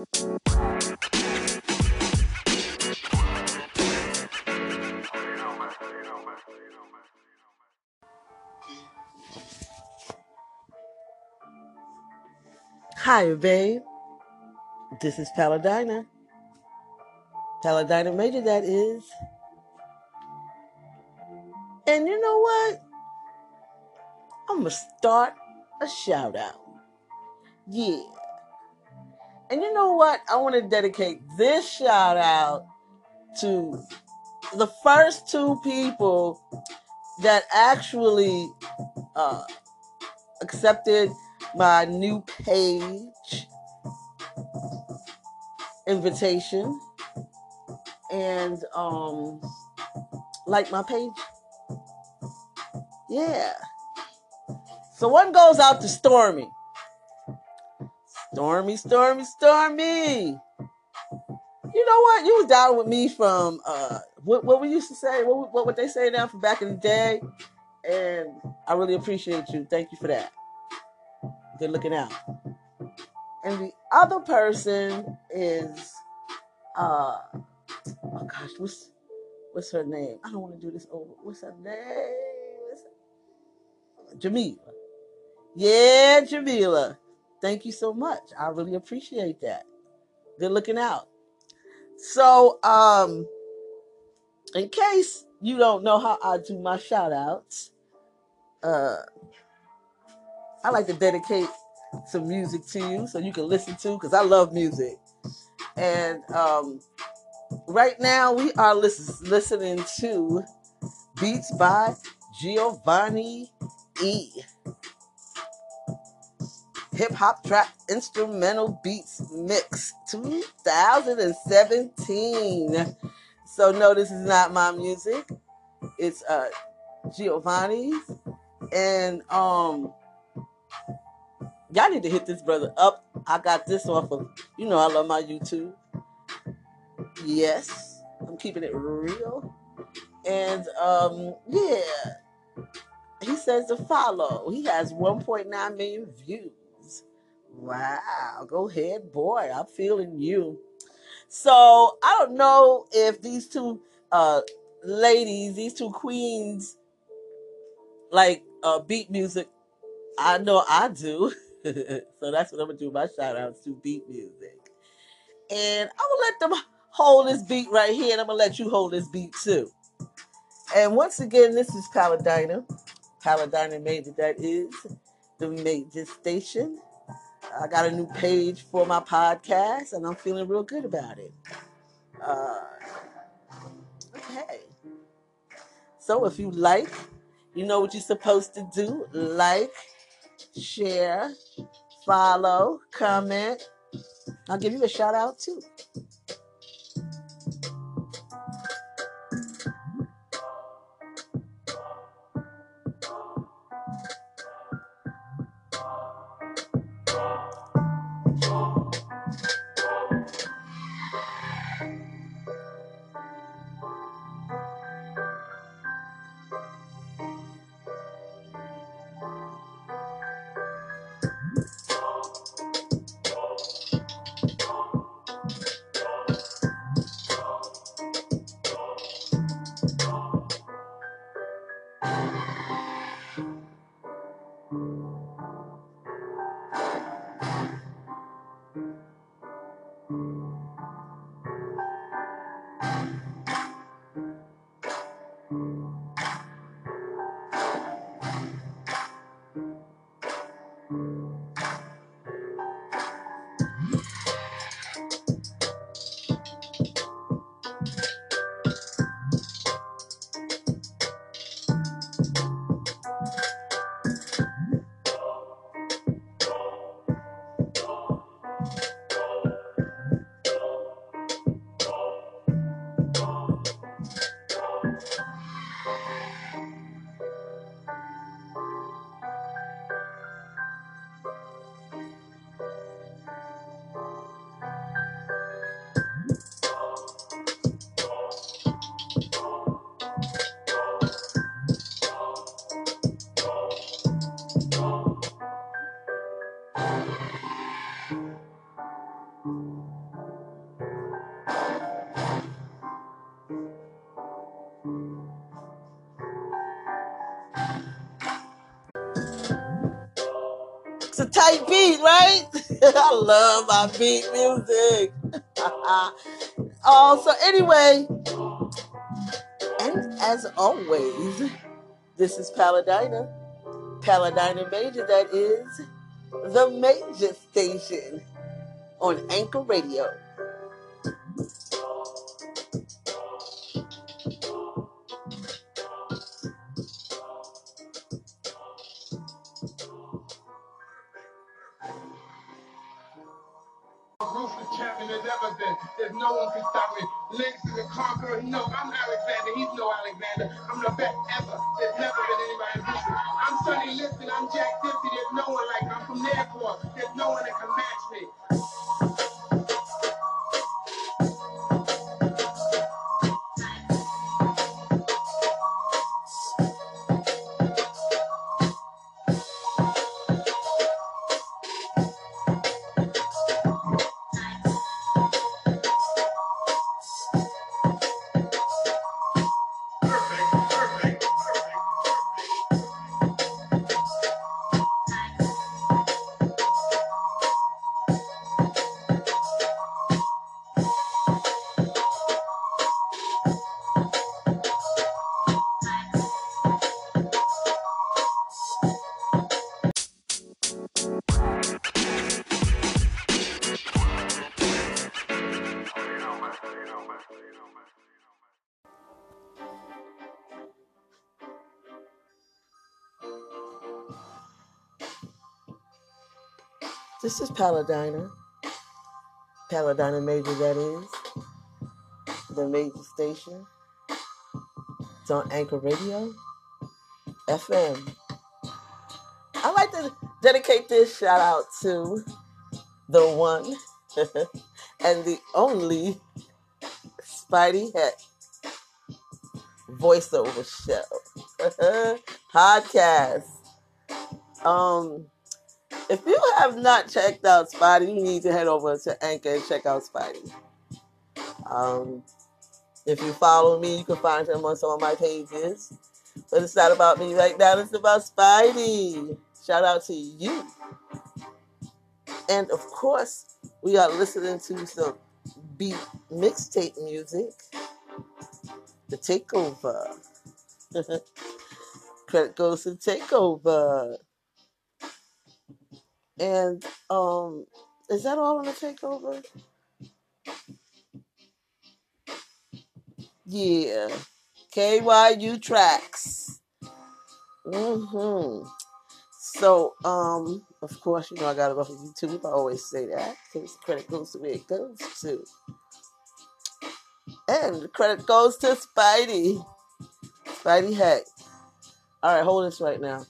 Hi, babe. This is Paladina. Paladina Major, that is. And you know what? I'm going to start a shout out. Yeah. And you know what? I want to dedicate this shout out to the first two people that actually uh, accepted my new page invitation and um like my page. Yeah. So one goes out to stormy stormy stormy stormy you know what you was down with me from uh what, what we used to say what, what would they say now from back in the day and i really appreciate you thank you for that good looking out. And the other person is uh oh gosh, what's what's her name? I don't want to do this over. What's her name? Jamila. Yeah, Jamila. Thank you so much. I really appreciate that. Good looking out. So, um, in case you don't know how I do my shout outs, uh, I like to dedicate some music to you so you can listen to because I love music. And um, right now we are lis- listening to Beats by Giovanni E. Hip hop trap instrumental beats mix 2017. So no, this is not my music. It's uh Giovanni's. And um y'all need to hit this brother up. I got this off of, you know, I love my YouTube. Yes, I'm keeping it real. And um, yeah, he says to follow. He has 1.9 million views. Wow, go ahead, boy. I'm feeling you. So I don't know if these two uh ladies, these two queens, like uh beat music. I know I do. so that's what I'm gonna do. My shout outs to beat music. And I'm gonna let them hold this beat right here, and I'm gonna let you hold this beat too. And once again, this is Paladina. Paladina Major, that is the Major Station. I got a new page for my podcast, and I'm feeling real good about it. Uh, okay. So if you like, you know what you're supposed to do. Like, share, follow, comment. I'll give you a shout out too. Beat, right? I love my beat music. oh, so anyway, and as always, this is Paladina, Paladina Major, that is the major station on Anchor Radio. This is Paladina. Paladina Major, that is. The major station. It's on Anchor Radio, FM. I'd like to dedicate this shout out to the one and the only Spidey Heck voiceover show podcast. Um, if you have not checked out Spidey, you need to head over to Anchor and check out Spidey. Um, if you follow me, you can find him on some of my pages. But it's not about me right now, it's about Spidey. Shout out to you. And of course, we are listening to some beat mixtape music. The Takeover. Credit goes to Takeover. And um, is that all on the takeover? Yeah. KYU tracks. Mm-hmm. So, um, of course, you know I got it off of YouTube. I always say that because credit goes to where it goes to. And credit goes to Spidey. Spidey Heck. All right, hold this right now.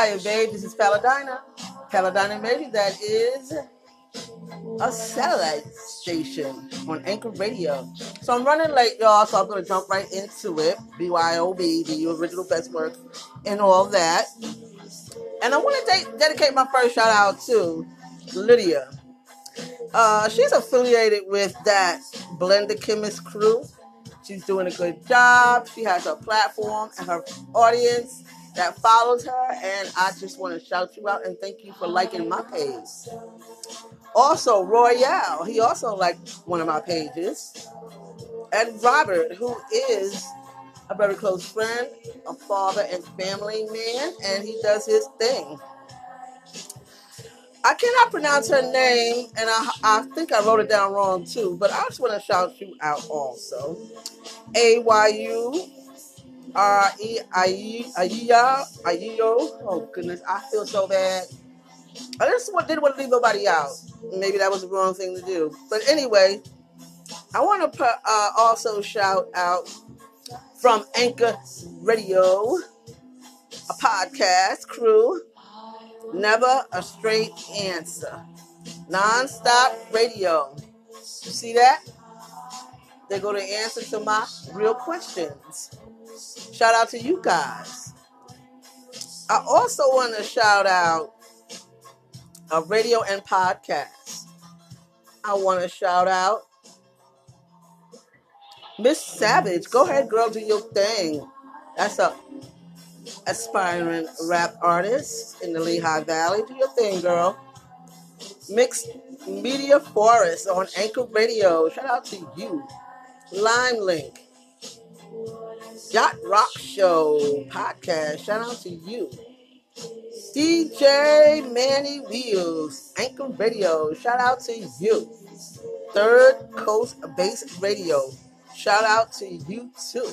Hiya, babe. This is Paladina. Paladina Baby, that is a satellite station on Anchor Radio. So I'm running late, y'all, so I'm going to jump right into it. BYOB, the original best work, and all that. And I want to de- dedicate my first shout out to Lydia. Uh, she's affiliated with that Blender Chemist crew. She's doing a good job. She has a platform and her audience that follows her, and I just want to shout you out and thank you for liking my page. Also, Royale, he also liked one of my pages. And Robert, who is a very close friend, a father and family man, and he does his thing. I cannot pronounce her name, and I, I think I wrote it down wrong too, but I just want to shout you out also. A Y U R I Ayiya Ayiyo. Oh goodness, I feel so bad. I just didn't want to leave nobody out. Maybe that was the wrong thing to do. But anyway, I want to uh, also shout out from Anchor Radio, a podcast crew. Never a straight answer. Non-stop radio. You see that? They're going to answer to my real questions. Shout out to you guys. I also want to shout out a radio and podcast. I want to shout out Miss Savage. Go ahead, girl, do your thing. That's a aspiring rap artist in the Lehigh Valley. Do your thing, girl. Mixed Media Forest on Anchor Radio. Shout out to you. Lime Link. Yacht Rock Show podcast. Shout out to you. DJ Manny Wheels, Anchor Radio. Shout out to you. Third Coast Bass Radio. Shout out to you too.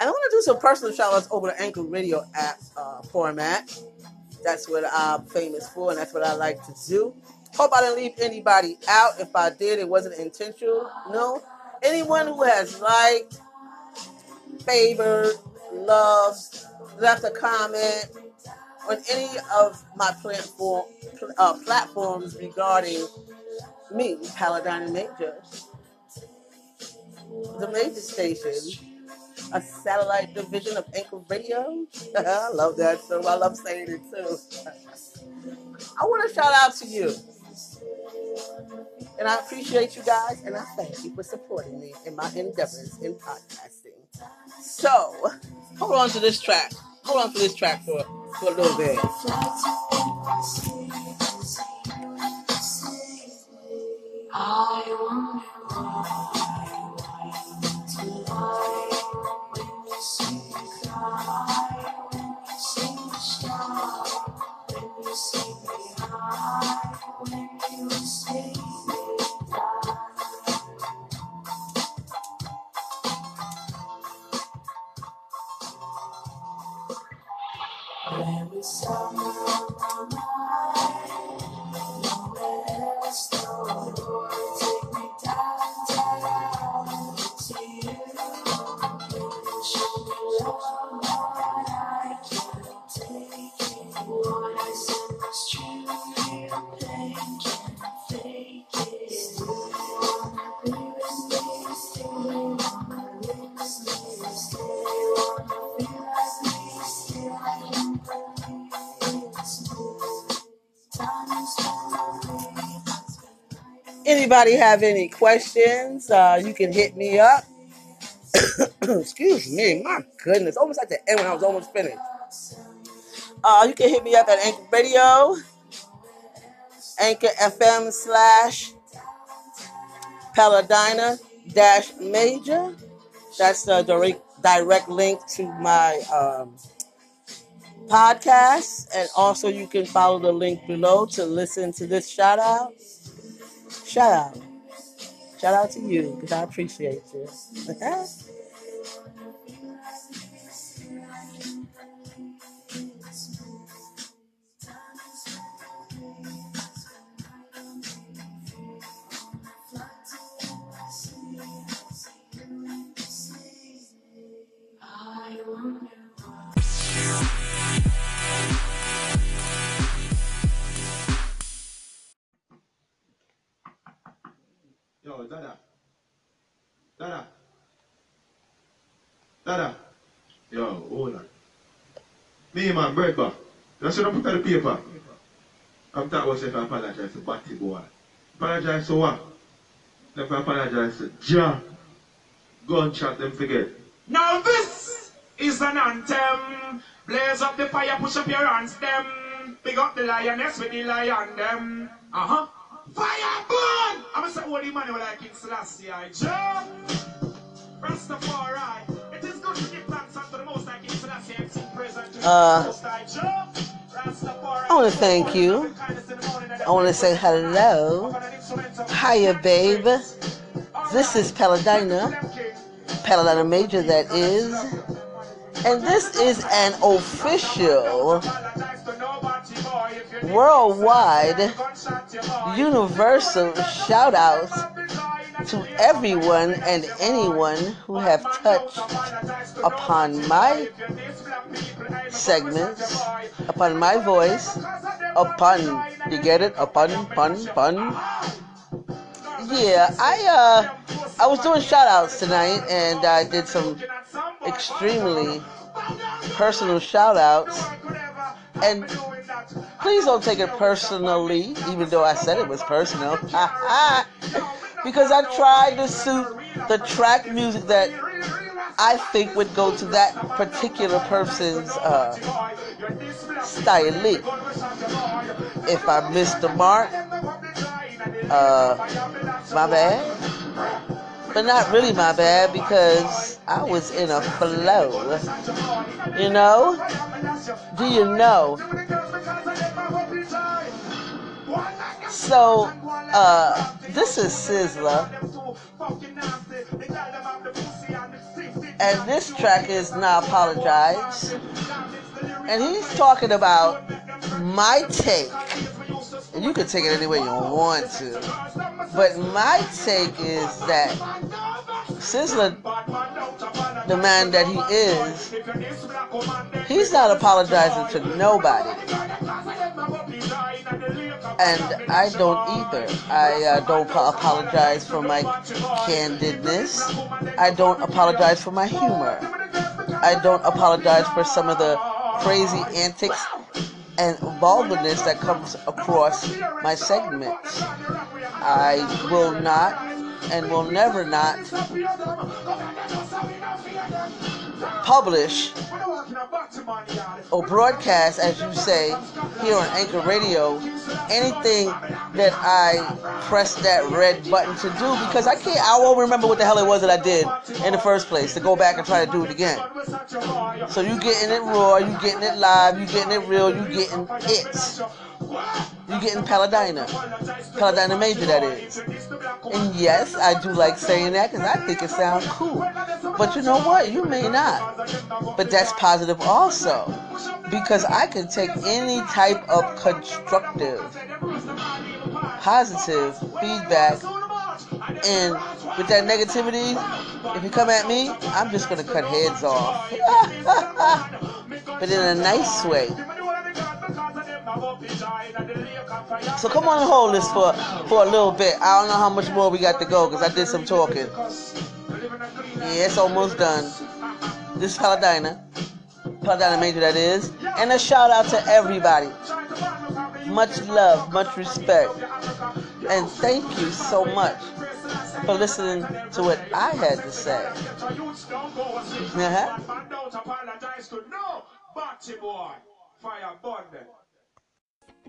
And I want to do some personal shout outs over the Anchor Radio app uh, format. That's what I'm famous for, and that's what I like to do. Hope I didn't leave anybody out. If I did, it wasn't intentional. No. Anyone who has liked, favored, loved, left a comment on any of my platform, uh, platforms regarding me, Paladina Major, the major station a satellite division of Anchor Radio. I love that so I love saying it too. I want to shout out to you. And I appreciate you guys and I thank you for supporting me in my endeavors in podcasting. So, hold on to this track. Hold on to this track for, for a little bit. I wonder Anybody have any questions? Uh, you can hit me up. Excuse me, my goodness, almost like the end when I was almost finished. Uh, you can hit me up at Anchor Radio, Anchor FM slash Paladina dash Major. That's the direct direct link to my um, podcast, and also you can follow the link below to listen to this shout out. Shout out. Shout out to you because I appreciate you. Dada. Yo, hold on. Me, man, break back. That's what I put the paper. I'm talking about if I apologize to Batty boy. Apologize to what? Apologize to them forget. Now this is an anthem. Blaze up the fire, push up your hands, them. Big up the lioness with the lion, them. Uh-huh. Fire burn! I'm gonna say, holy man, like King Selassie, I Joe. Rastafari. Uh. I wanna thank you. I want to say hello. Hiya, babe. This is Paladina. Paladina Major, that is. And this is an official, worldwide, universal shout out to everyone and anyone who have touched upon my segments, upon my voice, upon, you get it? Upon, pun, pun. Yeah, I, uh, I was doing shout outs tonight and I did some extremely personal shout outs. And please don't take it personally, even though I said it was personal. because I tried to suit the track music that I think would go to that particular person's uh, style. If I missed the mark, uh, my bad. But not really my bad because I was in a flow. You know? Do you know? So, uh, this is Sizzla. And this track is Not Apologize. And he's talking about my take. And you can take it any way you want to. But my take is that Sizzla, the man that he is, he's not apologizing to nobody. And I don't either. I uh, don't apologize for my candidness. I don't apologize for my humor. I don't apologize for some of the crazy antics and vulgarness that comes across my segments. I will not and will never not publish or broadcast, as you say, here on Anchor Radio, anything that I press that red button to do because I can't, I won't remember what the hell it was that I did in the first place to go back and try to do it again. So you getting it raw, you getting it live, you getting it real, you getting it. You getting Paladina. Paladina Major, that is. And yes, I do like saying that because I think it sounds cool. But you know what? You may not. But that's positive also. Because I can take any type of constructive, positive feedback. And with that negativity, if you come at me, I'm just going to cut heads off. but in a nice way. So come on and hold this for, for a little bit. I don't know how much more we got to go because I did some talking. Yeah, it's almost done. This is Paladina. Paladina Major, that is. And a shout out to everybody. Much love, much respect. And thank you so much for listening to what I had to say. Uh-huh.